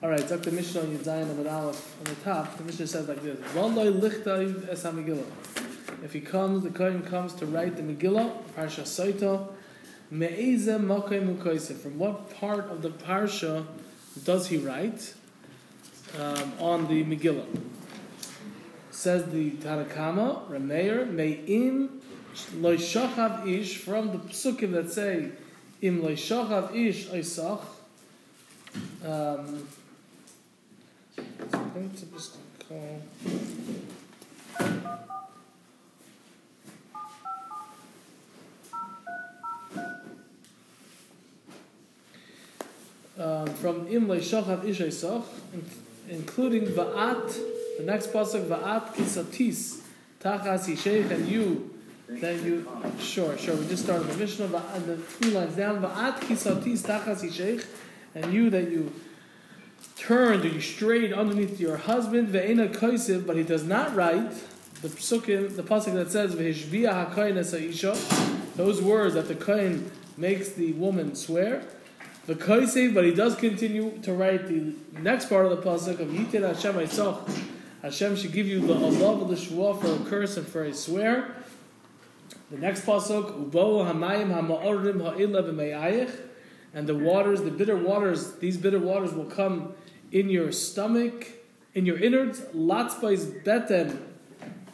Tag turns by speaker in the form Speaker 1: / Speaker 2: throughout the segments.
Speaker 1: All right, Dr. Mishnah on Yudzayin Amid Aleph on the top. The Mishnah says like this: "V'loi lichtayv es Megillah." If he comes, the Kohen comes to write the Megillah, Parsha Saita. Me'eze Makai Mukaisa. From what part of the Parsha does he write um, on the Megillah? Says the Tanakama, Rameir, Me'im Loishachav Ish, from the psukim that say, Im Loishachav Ish Isach. Um, Just call. Um, from Imle Shachav Ishaisach, including Va'at, the next pasuk Va'at Kisatis, Tachas Yisheich, and you, then you, sure, sure, we just started the Mishnah, and the three lines down, Va'at Kisatis Tachas Yisheich, and you that you turned or you strayed underneath your husband, Ve'ena Kaisiv, but he does not write, the psukim, the pasuk that says V'hishvia HaKain Isha, those words that the Kain makes the woman swear, the Kaisiv, but he does continue to write the next part of the pasuk of Yitin Hashem Eitzach. Hashem should give you the Allah of the Shua for a curse and for a swear. The next pasuk, Ubo Hamayim Hama'orim Ha'ila B'Me'ayich, and the waters, the bitter waters, these bitter waters will come in your stomach, in your innards. Latzbais beten,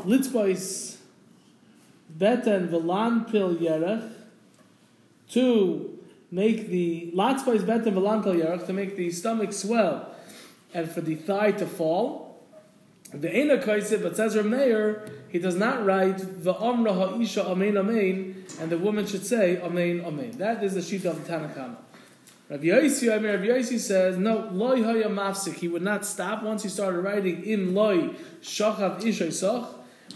Speaker 1: litzbais beten v'lan pil yerech, to make the latzbais beten v'lan pil yerech, to make the stomach swell, and for the thigh to fall. The Ena Kaisib, but says Meir, he does not write the Amra Ha'isha Amen Amen, and the woman should say Amen Amen. That is the sheet of the Tanakama. Rabbi Yossi, I mean, Rabbi Yossi says, no, loy haya mafsik. He would not stop once he started writing in loy shachav ishay sach,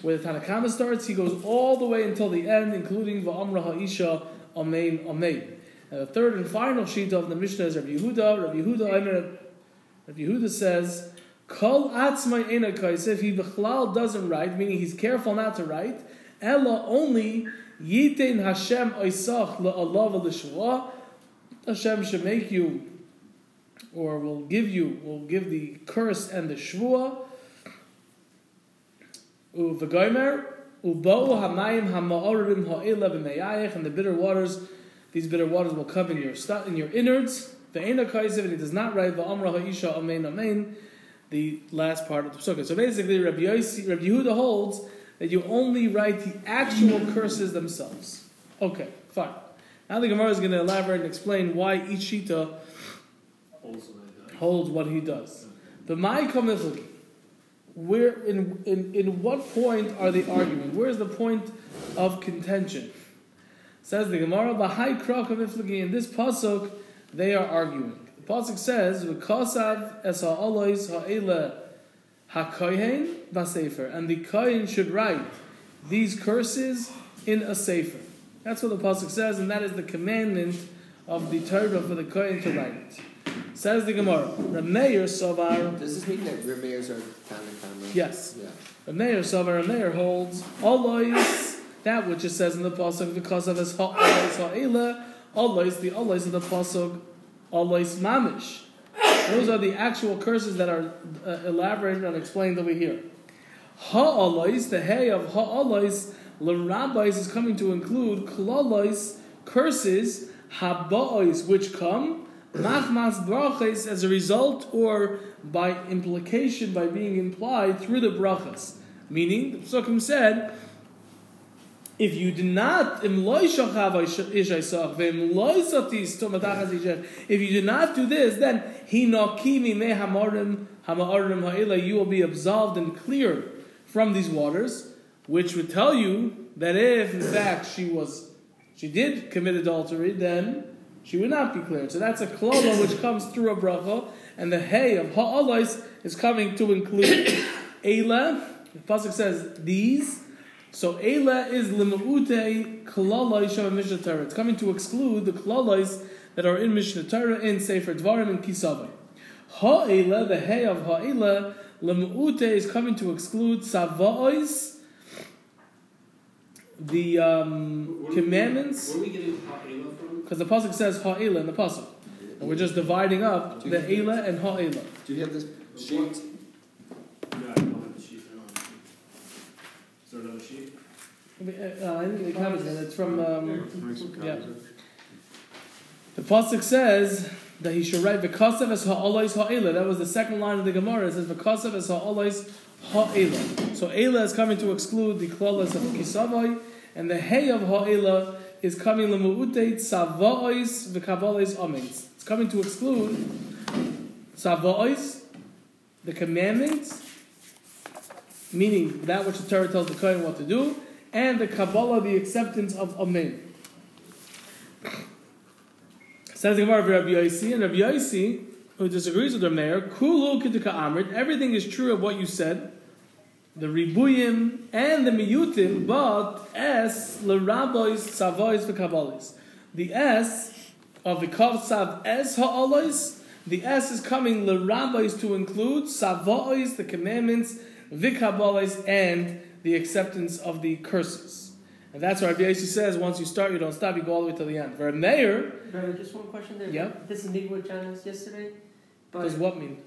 Speaker 1: where the Tanakama starts. He goes all the way until the end, including va'amra ha'isha amein amein. And the third and final sheet of the Mishnah is Rabbi Yehuda. Rabbi Yehuda, I mean, Rabbi Yehuda says, kol atzmai ena kaisef. He bechlal doesn't write, meaning he's careful not to write. Ella only yitin Hashem oisach la'alav l'shua. Hashem should make you, or will give you, will give the curse and the shvua. Uvagomer, ubo hamayim hama'orim ha'ila b'meyayich, and the bitter waters, these bitter waters will come in your in your innards. Ve'ena kaisev, and he does not write va'amra ha'isha amen amen, the last part of the sukkah. So basically, Rabbi, Yossi, Rabbi Yehuda holds that you only write the actual curses themselves. Okay, fine. Now the Gemara is going to elaborate and explain why each shita holds what he does. The my kamifliki. Where in, in in what point are they arguing? Where is the point of contention? Says the Gemara, Bahai kamifliki. In this pasuk, they are arguing. The pasuk says, "V'kasav es ha'alois ha'ela hakohen v'sefer," and the kohen should write these curses in a sefer. That's what the pasuk says, and that is the commandment of the Torah for the Kohen to write it. Says the Gemara, Rameir Sovar.
Speaker 2: Does this mean that Rameirs are Tanakama?
Speaker 1: Yes.
Speaker 2: Yeah.
Speaker 1: Rameir Sovar, Rameir holds Alois, that which it says in the pasuk, because of his Ha'ela, Alois, the Alois of the pasuk, Alois Mamish. Those are the actual curses that are uh, elaborated and explained over here. Ha'alois, the hay of Ha'alois, L'rabbis is coming to include klalois, curses, haba'os, which come, machmas brachas, as a result or by implication, by being implied through the brachas. Meaning, the Psukim said, if you do not, if you do not do this, then you will be absolved and cleared from these waters which would tell you that if in fact she was she did commit adultery, then she would not be cleared. So that's a klala which comes through a bracha, and the hay of ha'alais is coming to include Eila. The pasuk says these. So Eila is limuute klalais shem Mishnah Torah. It's coming to exclude the klalais that are in Mishnah Torah in Sefer Dvarim and Kisavai. Ha'ela, the hay of ha'ela, limuute is coming to exclude sava'os the um, commandments.
Speaker 3: Where are we getting ha'ela from?
Speaker 1: Because the pasuk says ha'ela in the pasuk. And we're just dividing up the Eila and Ha'ela.
Speaker 2: Do you have this sheet?
Speaker 3: Yeah, I don't have the sheet. I don't have the sheet. Is there another sheet?
Speaker 1: Uh, I think it covers it. It's from. Um, yeah. the pasuk says that he should write v'kasav es ha'olais ha'ela. That was the second line of the Gemara. It says v'kasav es ha'olais ha'ela. So ela is coming to exclude the klalas of kisavai, and the hey of ha'ela is coming amens. It's coming to exclude tzava'ois, the commandments, meaning that which the Torah tells the Kohen what to do, and the Kabbalah, the acceptance of Amen. Says the Gemara of Rabbi Yossi, and Rabbi Yossi, who disagrees with the mayor, Kulu Amrit, everything is true of what you said, the Ribuyim and the Miyutim, but S, L'Rabbois, Savois, V'Kabbalis. The S of the Kav Sav Es Ha'alois, the S is coming L'Rabbois to include Savois, the commandments, V'Kabbalis, and the acceptance of the curses. And that's why Rabbi Yossi says, once you start, you don't stop, you go all the way to the end. For a mayor,
Speaker 4: Brother, just one question there.
Speaker 1: Yeah.
Speaker 4: This is what John asked yesterday, but
Speaker 1: does what mean?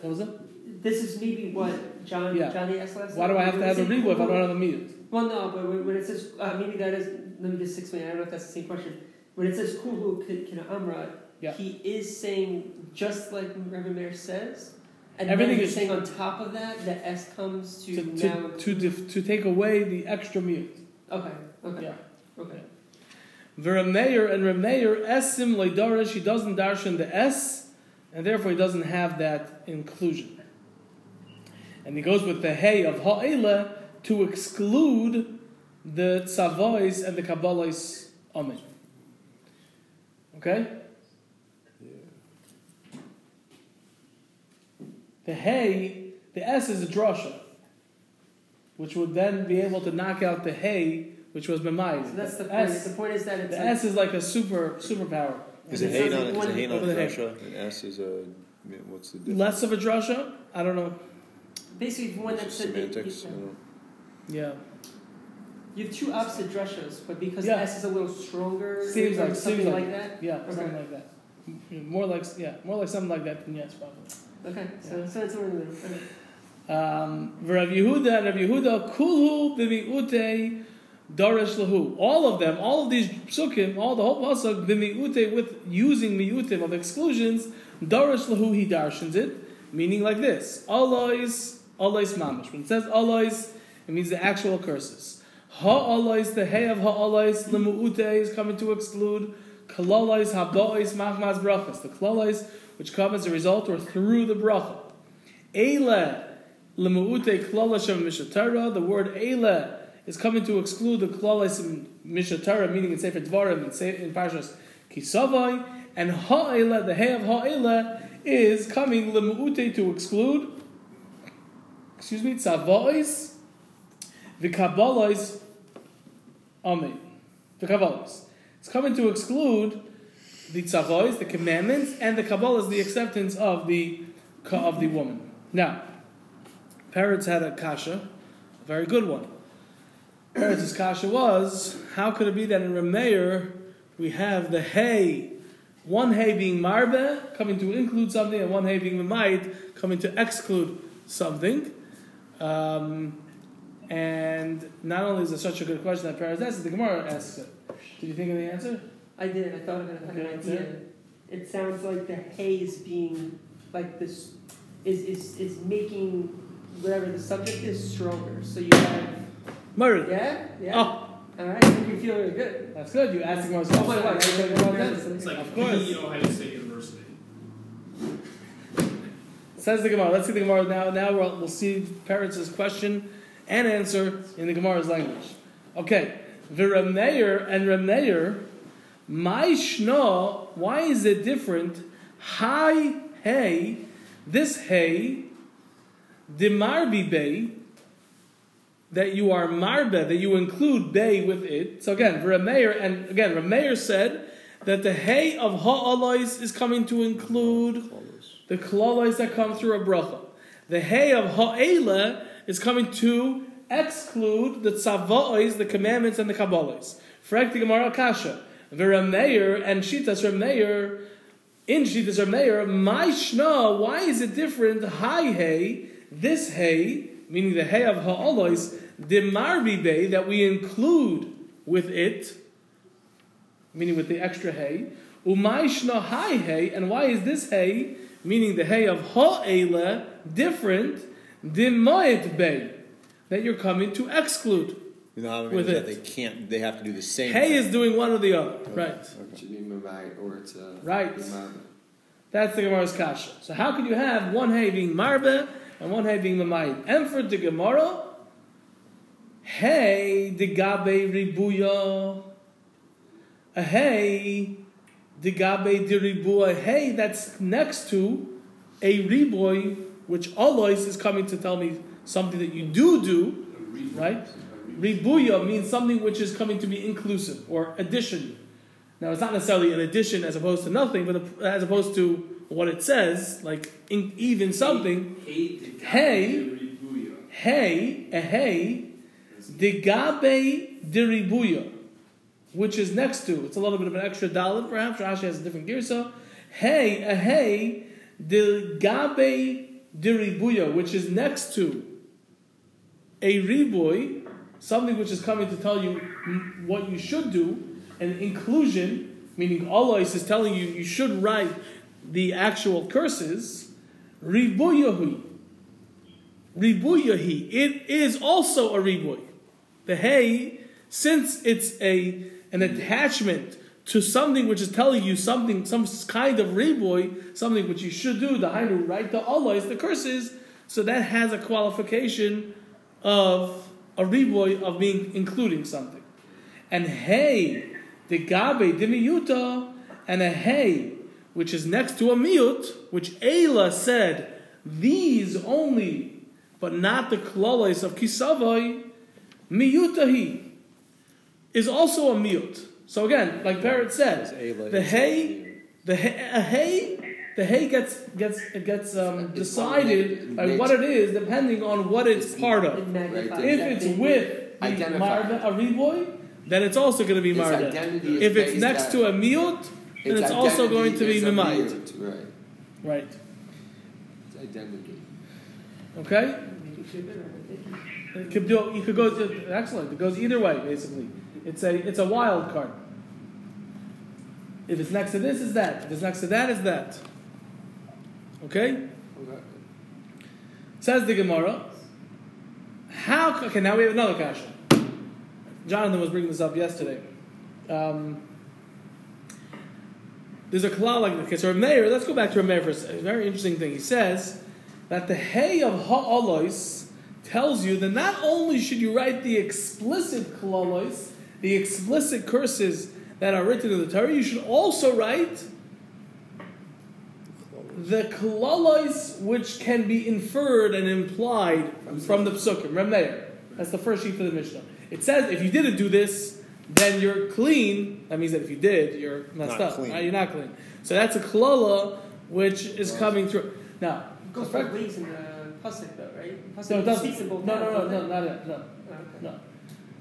Speaker 1: What was it?
Speaker 4: This is maybe what John
Speaker 1: Yeah.
Speaker 4: Johnny asked last
Speaker 1: Why do. I have to have a if I don't have a mute?
Speaker 4: Well, no, but when, when it says uh, maybe that is let me just explain. I don't know if that's the same question. When it says Kulu Kina Amra,
Speaker 1: Yeah.
Speaker 4: he is saying just like Reverend Mayor says, and
Speaker 1: Everything
Speaker 4: then he's
Speaker 1: is-
Speaker 4: saying on top of that, the S comes to,
Speaker 1: To, to, to, dif- to take away the extra mute.
Speaker 4: okay, okay,
Speaker 1: Yeah.
Speaker 4: okay.
Speaker 1: V'Rameir and Rameir esim loidarish. He doesn't darshan the S, and therefore he doesn't have that inclusion. And he goes with the hey of ha'ela to exclude the tzavois and the kabbalahs. Amen. Okay. The hey, the S is a drasha, which would then be able to knock out the hey, which was memayim.
Speaker 4: So that's the point.
Speaker 1: S,
Speaker 4: the point is that it's
Speaker 1: the
Speaker 4: like,
Speaker 1: S is like a super superpower.
Speaker 5: Is
Speaker 4: And
Speaker 5: it
Speaker 4: it
Speaker 5: hate
Speaker 4: sounds
Speaker 5: on
Speaker 4: like
Speaker 5: is
Speaker 4: one-
Speaker 5: it hate on
Speaker 1: What are
Speaker 5: and S is a what's the difference?
Speaker 1: Less of a drasha? I don't know.
Speaker 4: Basically one that
Speaker 5: It's
Speaker 4: said
Speaker 5: semantics.
Speaker 4: you,
Speaker 5: I
Speaker 1: Yeah.
Speaker 4: you have two opposite drushas, but because
Speaker 1: Yeah.
Speaker 4: S is a little stronger,
Speaker 1: Seems like-
Speaker 4: something
Speaker 1: seems
Speaker 4: like,
Speaker 1: like-
Speaker 4: that.
Speaker 1: Yeah,
Speaker 4: Okay.
Speaker 1: something like that. More like yeah, more like something like that than yes, probably.
Speaker 4: Okay, so so it's over in the middle. Okay.
Speaker 1: Um, Rav Yehuda and Rav Yehuda kulhu b'mi'ute darish lahu. All of them, all of these psukim, all the whole pasuk b'mi'ute with using mi'utim of exclusions, darish lahu he darshans it, meaning like this: alois, alois mamish. When it says alois, it means the actual curses. Ha Ha'alois, the hay of ha'alois, lemu'ute is coming to exclude. Kalalois, habois, machmas brachas. The kalalois which come as a result or through the bracha. Eile, lemu'ute klala shem mishatara. The word eile is coming to exclude the klalas in mishatara, meaning in Sefer Dvarim and in Parshas Kisavai. And ha'eile, the hay of ha'eile, is coming lemu'ute to exclude, excuse me, tzavois, the kabbalahs, amen, the kabbalahs. It's coming to exclude the tzavois, the commandments, and the kabbalahs, the acceptance of the of the woman. Now, Peretz had a kasha, a very good one. Peretz's kasha was, how could it be that in Rameir we have the hay, one hay being marbe, coming to include something, and one hay being mamayit, coming to exclude something. Um, and not only is it such a good question that Peretz asks, the Gemara asks it. Did you think of the answer?
Speaker 4: I did. I thought of it. I had an
Speaker 1: Okay,
Speaker 4: idea. It sounds like the haze being like this is is is making whatever the subject is stronger. So you have
Speaker 1: Murray.
Speaker 4: yeah yeah.
Speaker 1: Oh,
Speaker 4: All right, you feel really good.
Speaker 1: that's good. You asked the Gemara.
Speaker 4: Oh my God,
Speaker 1: Right?
Speaker 4: yeah, yeah, yeah, yeah.
Speaker 3: It's like
Speaker 1: Of course.
Speaker 3: the Ohio State
Speaker 1: Says the Gemara. Let's see the Gemara now. Now we'll, we'll see Peretz's question and answer in the Gemara's language. Okay. V'Rameir and Rameir, my shno, why is it different? Hi, hey, this hey, demarbi bay, that you are marbe, that you include bay with it. So again, Rameir, and again, Rameir said that the hey of ha'alois is coming to include the klolos that come through a bracha. The hey of ha'ela is coming to exclude the tzava'os, the commandments and the kabbalas. Frek the Gemara Kasha. V'Rameir and Shitas Rameir In Shitas Rameir, my why is it different? Hi hey, this hey, meaning the hey of ha'olois, the marbi bay that we include with it, meaning with the extra hay. Umay shna hi hay, and why is this hay, meaning the hay of ha'ele, different? Dimoed bay, that you're coming to exclude.
Speaker 5: You know how I mean?
Speaker 1: With
Speaker 5: that
Speaker 1: it.
Speaker 5: they can't. They have to do the same.
Speaker 1: Hay
Speaker 5: thing.
Speaker 1: is doing one or the other, right?
Speaker 2: It should be Mavai or it's a
Speaker 1: Right. That's the Gemara's kasha. So how could you have one hay being marbe and one hay being mamayim? And for the Gemara, hey de gabe ribuya, a hey de gabe de ribuya, hey that's next to a riboy, which Alois is coming to tell me something that you do do, right? Ribuya means something which is coming to be inclusive or addition. Now, it's not necessarily an addition as opposed to nothing, but as opposed to what it says, like in, even something. Hey. Hey, a hey, de eh, gabe de ribuya, which is next to. It's a little bit of an extra dalit, perhaps. Rashi has a different girsa. Hey, a hey, de gabe de ribuya, which is next to a riboy, something which is coming to tell you what you should do, and inclusion, meaning Allah is telling you you should write the actual curses, ribuyahui. Ribuyahi. It is also a ribuy. The hay, since it's a an attachment to something which is telling you something, some kind of riboy, something which you should do, the hainu, right? The Allah is the curses, so that has a qualification of a riboy of being including something. And hey, the gabe dimiyuta, and a hey, which is next to a miut, which Ayla said, these only, but not the klolis of kisavai, miyutahi, is also a miut. So again, like Barrett said,
Speaker 5: Ayla
Speaker 1: the
Speaker 5: is
Speaker 1: hay, the hay, a hay, the hay gets gets it gets um, decided by
Speaker 2: made-
Speaker 1: what it is, depending on what it's
Speaker 2: It's-
Speaker 1: part of.
Speaker 4: magnifies
Speaker 1: If it's with the
Speaker 2: Identified.
Speaker 1: marva, a reboy, then it's also going to be
Speaker 2: Its
Speaker 1: marva. If it's next to a miut, then it's also going to be
Speaker 2: is
Speaker 1: mimayit.
Speaker 2: Right.
Speaker 1: Right.
Speaker 2: It's identity.
Speaker 1: Okay.
Speaker 4: You should have been right.
Speaker 1: It could do, you could go to, excellent. It goes either way, basically. It's a it's a wild card. If it's next to this, is that. If it's next to that, is that. Okay.
Speaker 2: Okay.
Speaker 1: Says the Gemara. How? Okay, now we have another kasha. Jonathan was bringing this up yesterday. Um, there's a klal like this. Okay, so Rameir, let's go back to Rameir for a second. Very interesting thing. He says that the hay of ha'alois tells you that not only should you write the explicit klalois, the explicit curses that are written in the Torah, you should also write the klalois which can be inferred and implied from the psukim. Rameir. That's the first sheet of the Mishnah. It says if you didn't do this, then you're clean. That means that if you did, you're messed
Speaker 5: Not
Speaker 1: up.
Speaker 5: clean.
Speaker 1: Right? You're not clean. So that's a klala which is coming through. Now,
Speaker 4: It goes both ways in the pasuk, though, right? Pasuk
Speaker 1: no, it doesn't.
Speaker 4: speaks in
Speaker 1: No,
Speaker 4: both
Speaker 1: no,
Speaker 4: halves,
Speaker 1: no, no, not it. No,
Speaker 4: Oh, okay.
Speaker 1: no.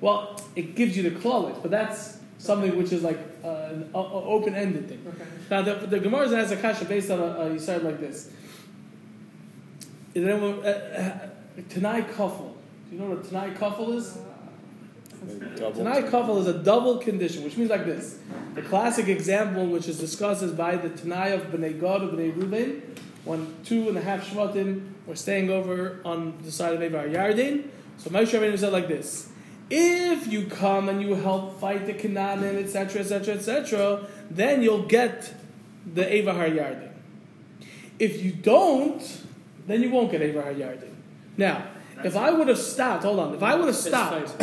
Speaker 1: Well, it gives you the klalit, but that's something which is like uh, an open ended thing.
Speaker 4: Okay.
Speaker 1: Now, the, the Gemara has a kasha based on a, a yisard like this. Is anyone, uh, uh, Tanai Kafel. Do you know what a Tanai Kafel is?
Speaker 5: Double.
Speaker 1: Tanai Kafel is a double condition, which means like this. The classic example, which is discussed, is by the Tanai of Bnei Gad and Bnei Ruben, when two and a half Shvatim were staying over on the side of Evar Yardin. So Moshe Rabbeinu said like this. If you come and you help fight the Canaanim, etc., etc., etc., then you'll get the Eva Har Yardin. If you don't, then you won't get Eva Har Yardin. Now, if I would have stopped, hold on, if I would have stopped,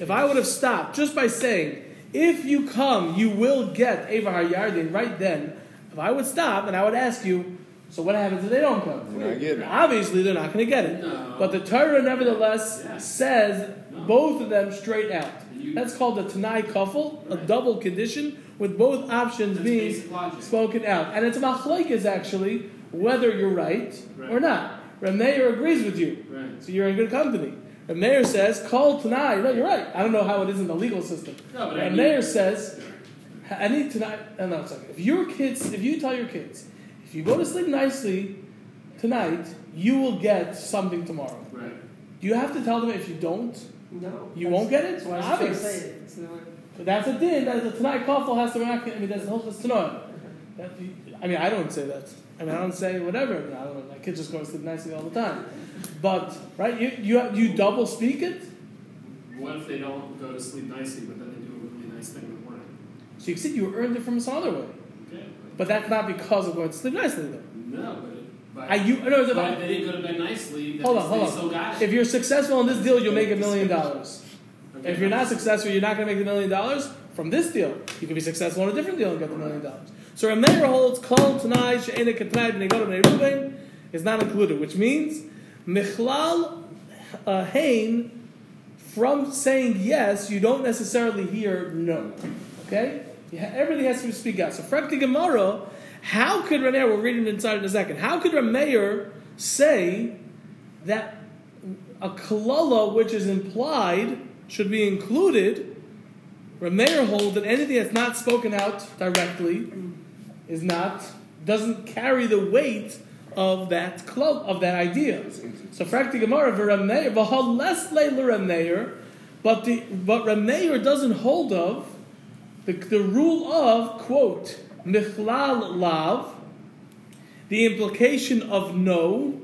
Speaker 1: if I would have stopped just by saying, if you come, you will get Eva Har Yardin right then, if I would stop and I would ask you, so what happens if they don't come?
Speaker 5: You're not getting it.
Speaker 1: Obviously, they're not going to get it.
Speaker 3: No.
Speaker 1: But the Torah, nevertheless, says both of them straight out. That's called a Tanai Kafel, a double condition, with both options
Speaker 3: That's
Speaker 1: being spoken out. And it's a machlokes actually, whether you're right, or not. Rameir agrees with you,
Speaker 3: Right.
Speaker 1: so you're in good company. Rameir says, call Tanai. No, you're right. I don't know how it is in the legal system.
Speaker 3: No, but I mean-
Speaker 1: says, any tonight. Uh, no, sorry. If your kids, if you tell your kids, if you go to sleep nicely tonight, you will get something tomorrow.
Speaker 3: Right.
Speaker 1: Do you have to tell them if you don't,
Speaker 4: No.
Speaker 1: you won't get it?
Speaker 4: That's why I was
Speaker 1: Obvious.
Speaker 4: say it. It's
Speaker 1: But that's a din. That the tanai kafel has to react. I mean, that's hilchas tanoim. That- I mean, I don't say that. I mean, I don't say whatever. I, mean, I don't know. My kids just go to sleep nicely all the time. But right, you you you double speak it.
Speaker 3: What if they don't go to sleep nicely, but then they do a really nice thing in the morning?
Speaker 1: So you said you earned it from some other way.
Speaker 3: Okay.
Speaker 1: But that's not because of going to sleep nicely, though.
Speaker 3: No, but
Speaker 1: I you no,
Speaker 3: but
Speaker 1: no,
Speaker 3: if they didn't go to bed nicely, then
Speaker 1: Hold on, hold
Speaker 3: it.
Speaker 1: If you're successful in this deal, you'll make a million dollars. If you're not successful, you're not going to make the million dollars from this deal. You can be successful in a different deal and get the million dollars. So Rameir holds kol tanai she'ena ketnai b'nei Gad b'nei is not included, which means michlal uh, hain from saying yes, you don't necessarily hear no. Okay, Yeah, everything has to be speak out. So Frekti Gemara, how could Rameir? We'll read it inside in a second. How could Rameir say that a kalala which is implied should be included, Rameir holds that anything that's not spoken out directly is not doesn't carry the weight of that klal, of that idea. So frakti gemara but the but Rameir doesn't hold of the, the rule of quote michlal lav, the implication of no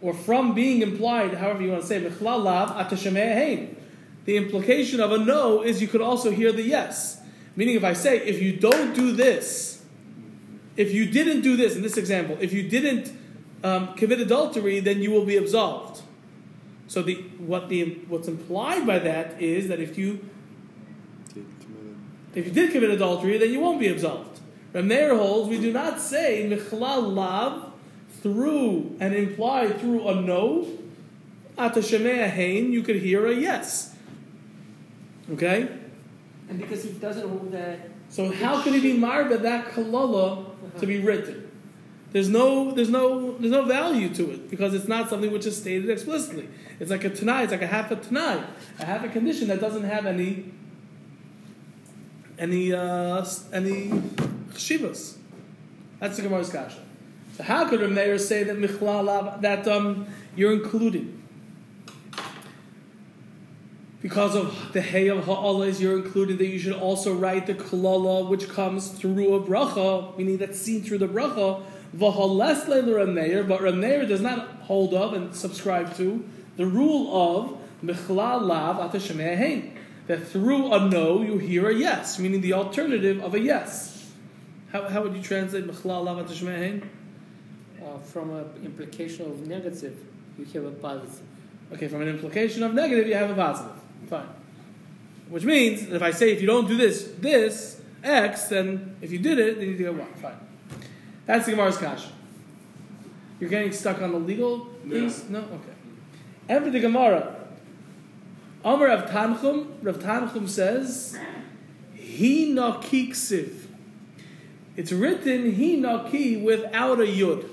Speaker 1: or from being implied, however you want to say, michlal lav atashemeh hein. The implication of a no is you could also hear the yes. Meaning, if I say, if you don't do this, if you didn't do this, in this example, if you didn't um, commit adultery, then you will be absolved. So the what the what's implied by that is that if you if you did commit adultery, then you won't be absolved. Rameir holds we do not say michlal lav through and imply through a no. Atashemea hein, you could hear a yes. Okay.
Speaker 4: And because he doesn't hold that,
Speaker 1: So how could he be marba that kalala uh-huh. to be written? There's no, there's no, there's no value to it because it's not something which is stated explicitly. It's like a tanai. It's like a half a tanai, a half a condition that doesn't have any, any, uh, any chshivas. That's the Gemara's kasha. So how could Rameir say that michlal that um, you're including? Because of the hay of ha'alas, you're included that you should also write the kalala which comes through a bracha, meaning that's seen through the bracha. V'hales Rameir, but Rameir does not hold of and subscribe to the rule of michlal lav atashemeh hein. That through a no you hear a yes, meaning the alternative of a yes. How, how would you translate michlal lav?
Speaker 6: Uh, from an implication of negative, you have a positive.
Speaker 1: Okay, from an implication of negative, you have a positive. Fine. Which means that if I say if you don't do this, this, X, then if you did it, then you get Y. Fine. That's the Gemara's kasha. You're getting stuck on the legal
Speaker 3: No.
Speaker 1: things? No? Okay. And for the Gemara, Amar Rav Tanchum, Rav Tanchum says, He naki ksiv. It's written he naki without a yud.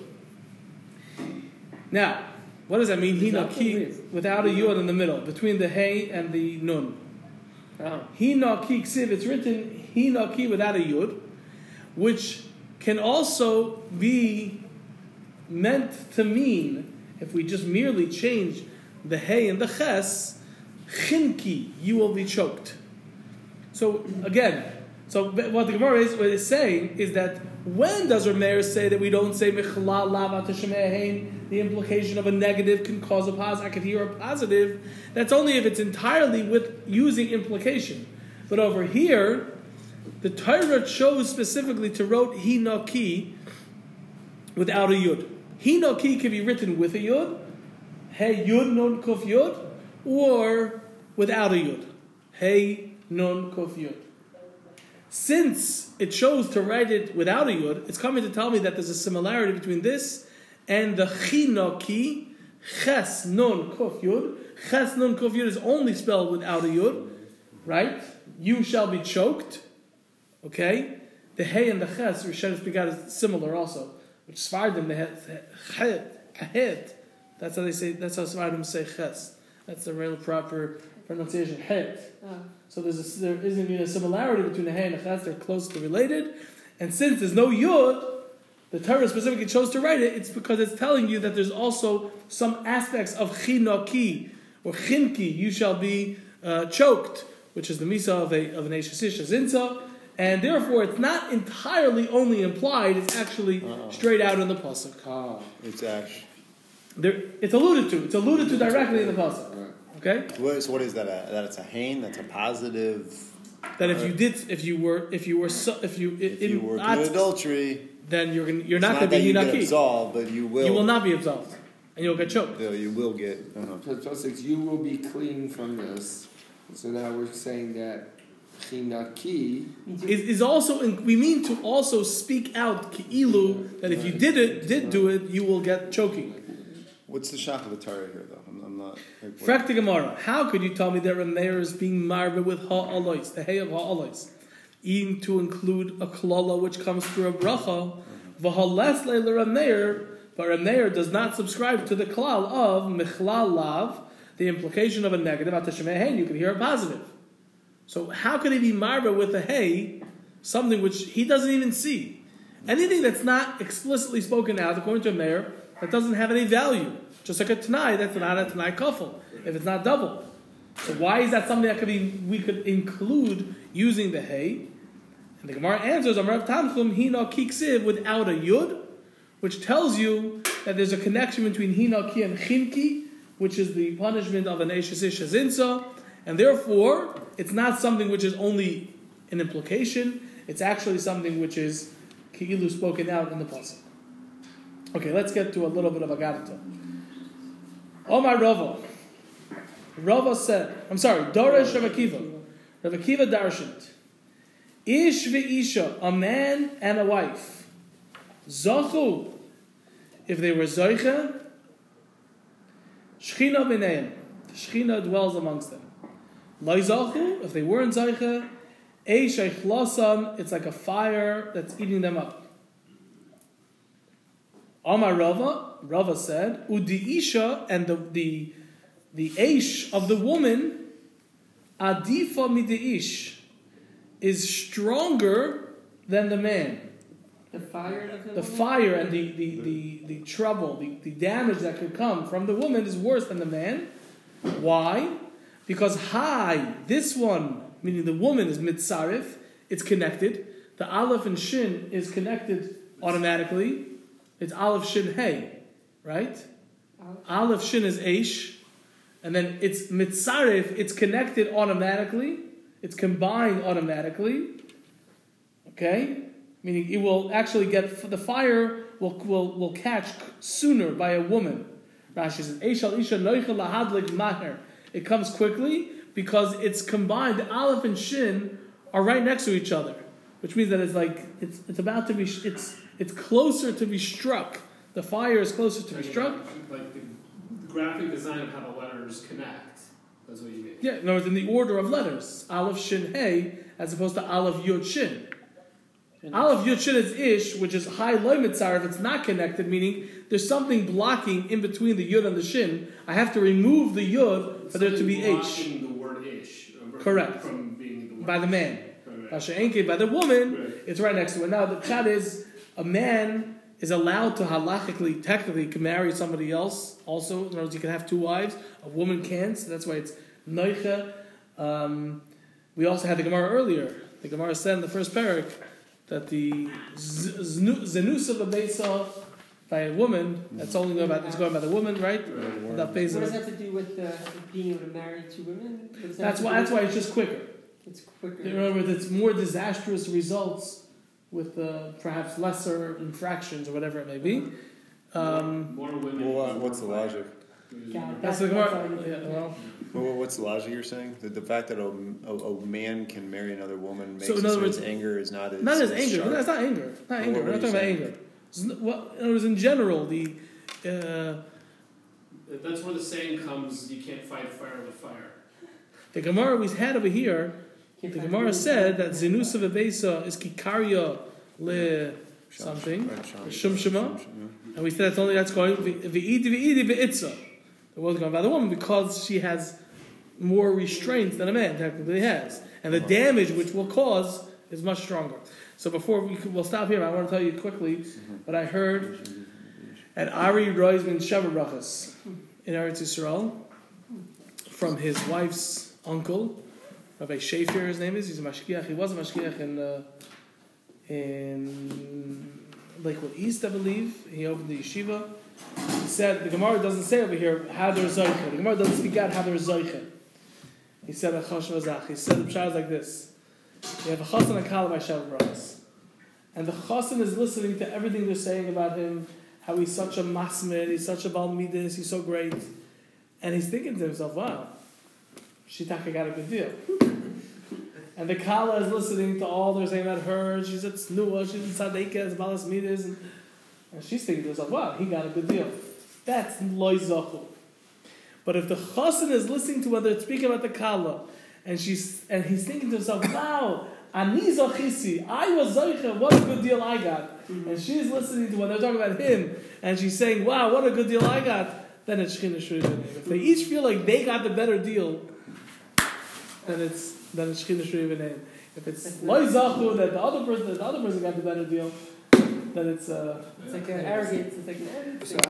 Speaker 1: Now, what does that mean? He
Speaker 6: Without
Speaker 1: naki
Speaker 6: a yud.
Speaker 1: without a yud in the middle, between the hey and the nun.
Speaker 6: Oh.
Speaker 1: He naki ksiv. It's written he naki without a yud, which can also be meant to mean if we just merely change the hey and the ches, chinki, you will be choked. So again, so what the Gemara is, what it's saying is that when does Rameir say that we don't say michlal lava hein? The implication of a negative can cause a positive. I could hear a positive. That's only if it's entirely with using implication. But over here, the Torah chose specifically to wrote hinaki without a yud. Hinaki can be written with a yud, hey yud nun kuf yud, or without a yud, hey nun kuf yud. Since it chose to write it without a yud, it's coming to tell me that there's a similarity between this and the chinaki, ches nun kuf yud. Ches nun kuf yud is only spelled without a yud, right? You shall be choked. Okay? The hey and the ches, Rishonim speak out is similar also. Which Svardim, the het, het, That's how they say, that's how Svardim say ches. That's the real proper pronunciation het.
Speaker 4: Ah.
Speaker 1: So there's a, there isn't even a similarity between the hey and the chet. They're closely related. And since there's no yud, the Torah specifically chose to write it. It's because it's telling you that there's also some aspects of chinoki or chinki. You shall be uh, choked, which is the misa of a of an eshesish zinza. And therefore, it's not entirely only implied; it's actually
Speaker 5: Uh-uh.
Speaker 1: straight out in the pasuk.
Speaker 2: Ah,
Speaker 5: It's actually.
Speaker 1: There, it's alluded to. It's alluded to directly in the pasuk.
Speaker 2: Right.
Speaker 1: Okay,
Speaker 5: What, so what is that? A, that it's a hain? That's a positive.
Speaker 1: that if you did, if you were, if you were, so, if you
Speaker 5: If
Speaker 1: in,
Speaker 5: you were
Speaker 1: at-
Speaker 5: doing adultery,
Speaker 1: then you're gonna, you're not
Speaker 5: not
Speaker 1: going to
Speaker 5: that
Speaker 1: be
Speaker 5: you get
Speaker 1: hinaki.
Speaker 5: absolved, but you will.
Speaker 1: You will not be absolved, and you'll get choked.
Speaker 5: You, you will get. Uh-huh.
Speaker 2: Plus, plus six, you will be clean from this. So now we're saying that chinaki.
Speaker 4: Means you-
Speaker 1: Is, is also in, we mean to also speak out ki'ilu that if you did it, did do it, you will get choking.
Speaker 5: What's the shach of the Torah here, though? Not. Like,
Speaker 1: Frak the Gemara. How could you tell me that Rameir is being marved with ha'alois, the hay of ha'alois, even to include a klala which comes through a bracha, v'hales leila Rameir, but Rameir does not subscribe to the klal of michlal lav, the implication of a negative. Atashemei hey, you can hear a positive. So how could he be marved with a hay, something which he doesn't even see? Anything that's not explicitly spoken out, according to a mayor, that doesn't have any value. Just like a Tanai, that's not a Tanai kafel, if it's not double. So why is that something that could be we could include using the hay? And the Gemara answers, Amrav Tanchum, Hino Kiksiv without a yud, which tells you that there's a connection between Hino Ki and Chinki, which is the punishment of an Eshes Zinsa, and therefore it's not something which is only an implication, it's actually something which is Ki'ilu spoken out in the pasuk. Okay, let's get to a little bit of Agarta. Omar Rava. Rava said, I'm sorry, Doresh Rav Akiva. Rav Akiva darshaned. Ish ve'isha, a man and a wife. Zachu, if they were Zoicha, Shechina b'neim. Shechina dwells amongst them. Loi Zachu, if they weren't Zoicha, Eish Eichlasam, it's like a fire that's eating them up. Amar Rava, Rava said, Udi Isha, and the, the, the Aish of the woman, Adifa Midish, is stronger than the man.
Speaker 4: the fire of the,
Speaker 1: The fire and the, the, the, the trouble, the, the damage that could come from the woman is worse than the man. Why? Because Hai, this one, meaning the woman, is mitzarif, it's connected. The Aleph and Shin is connected automatically. It's Aleph Shin Hey, right? Aleph Shin is Aish, and then it's Mitzarif, it's connected automatically, it's combined automatically. Okay? Meaning it will actually get, the fire will, will, will catch sooner by a woman. Rashi says, Eishal Isha Noicha Lahadlik Maher. It comes quickly because it's combined. Aleph and Shin are right next to each other, which means that it's like, it's, it's about to be, it's, it's closer to be struck. The fire is closer to be struck.
Speaker 3: Like the graphic design of how the letters connect. That's what you mean.
Speaker 1: Yeah, in other words, in the order of letters, Aleph Shin Hey, as opposed to Aleph Yod Shin. Aleph Yud Shin is Ish, which is high loy mitzar if it's not connected, meaning there's something blocking in between the Yud and the Shin. I have to remove the Yud for there to be H
Speaker 3: the word ish.
Speaker 1: Correct.
Speaker 3: From being the word.
Speaker 1: by the man.
Speaker 3: Right, right.
Speaker 1: Masha'enke by the woman,
Speaker 3: Right.
Speaker 1: it's right next to it. Now the chat is a man is allowed to halachically, technically, can marry somebody else. Also, in other words, you can have two wives. A woman can't. So that's why it's noicha. Um, we also had the Gemara earlier. The Gemara said in the first parak that the zenus of a besa by a woman. That's only going about. It's going by the woman, right? That
Speaker 4: What does that have to do with uh, being able to marry two women? That
Speaker 1: That's why. That's why it's just quicker.
Speaker 4: It's quicker.
Speaker 1: In other words, it's more disastrous results with uh, perhaps lesser infractions or whatever it may be. Um,
Speaker 3: more women.
Speaker 5: Well, uh, what's the logic?
Speaker 4: God,
Speaker 1: that's the
Speaker 4: that's
Speaker 1: Gemara.
Speaker 4: all
Speaker 1: Yeah, well,
Speaker 5: Well, what's the logic you're saying? The, the fact that a, a, a man can marry another woman makes
Speaker 1: So, in other words,
Speaker 5: his anger is not as
Speaker 1: not as anger.
Speaker 5: sharp.
Speaker 1: That's not anger. Not
Speaker 5: Well,
Speaker 1: anger.
Speaker 5: what
Speaker 1: We're not
Speaker 5: were you
Speaker 1: talking about anger. It's n- Well, in other words, in general, the uh,
Speaker 3: That's where the saying comes: "You can't fight fire with fire."
Speaker 1: the Gemara we had over here.
Speaker 4: Can't
Speaker 1: The
Speaker 4: find
Speaker 1: Gemara said that zenus of Abesa is kikaria le something.
Speaker 5: Right,
Speaker 1: Shum Shema? And we said that's only that's going v'idi v'idi v'itza. It wasn't going by the woman because she has more restraints than a man technically has, and the damage which will cause is much stronger. So before we we'll stop here, I want to tell you quickly what I heard at Ari Roizman Sheva in Eretz Yisrael from his wife's uncle, Rabbi Shafir, his name is. He's a mashgiach. He was a mashgiach in uh, in Lakewood East, I believe. He opened the yeshiva. He said the Gemara doesn't say over here how they're zoiche. The Gemara doesn't speak out how they're. He said a azach. He said the pshat like this: You have a chassan and kala by Brachas, and the chassan is listening to everything they're saying about him. How he's such a masmid, he's such a balmidis, he's so great, and he's thinking to himself, "Wow, Shitaka got a good deal." And the Kala is listening to all they're saying about her. She's at Snua, she's at Tzadika, it's Balas Midas. And, and she's thinking to herself, wow, he got a good deal. That's loy zachu. But if the chassan is listening to what they're speaking about the Kala, and she's and he's thinking to himself, wow, ani zachisi, I was zaycha, what a good deal I got. And she's listening to what they're talking about him, and she's saying, wow, what a good deal I got. Then it's shriva. If they each feel like they got the better deal, then it's then it's shchina shriva name. If it's loy zachu that the other person the other person got the better deal, then it's uh,
Speaker 4: It's like an arrogance. It's like an arrogance.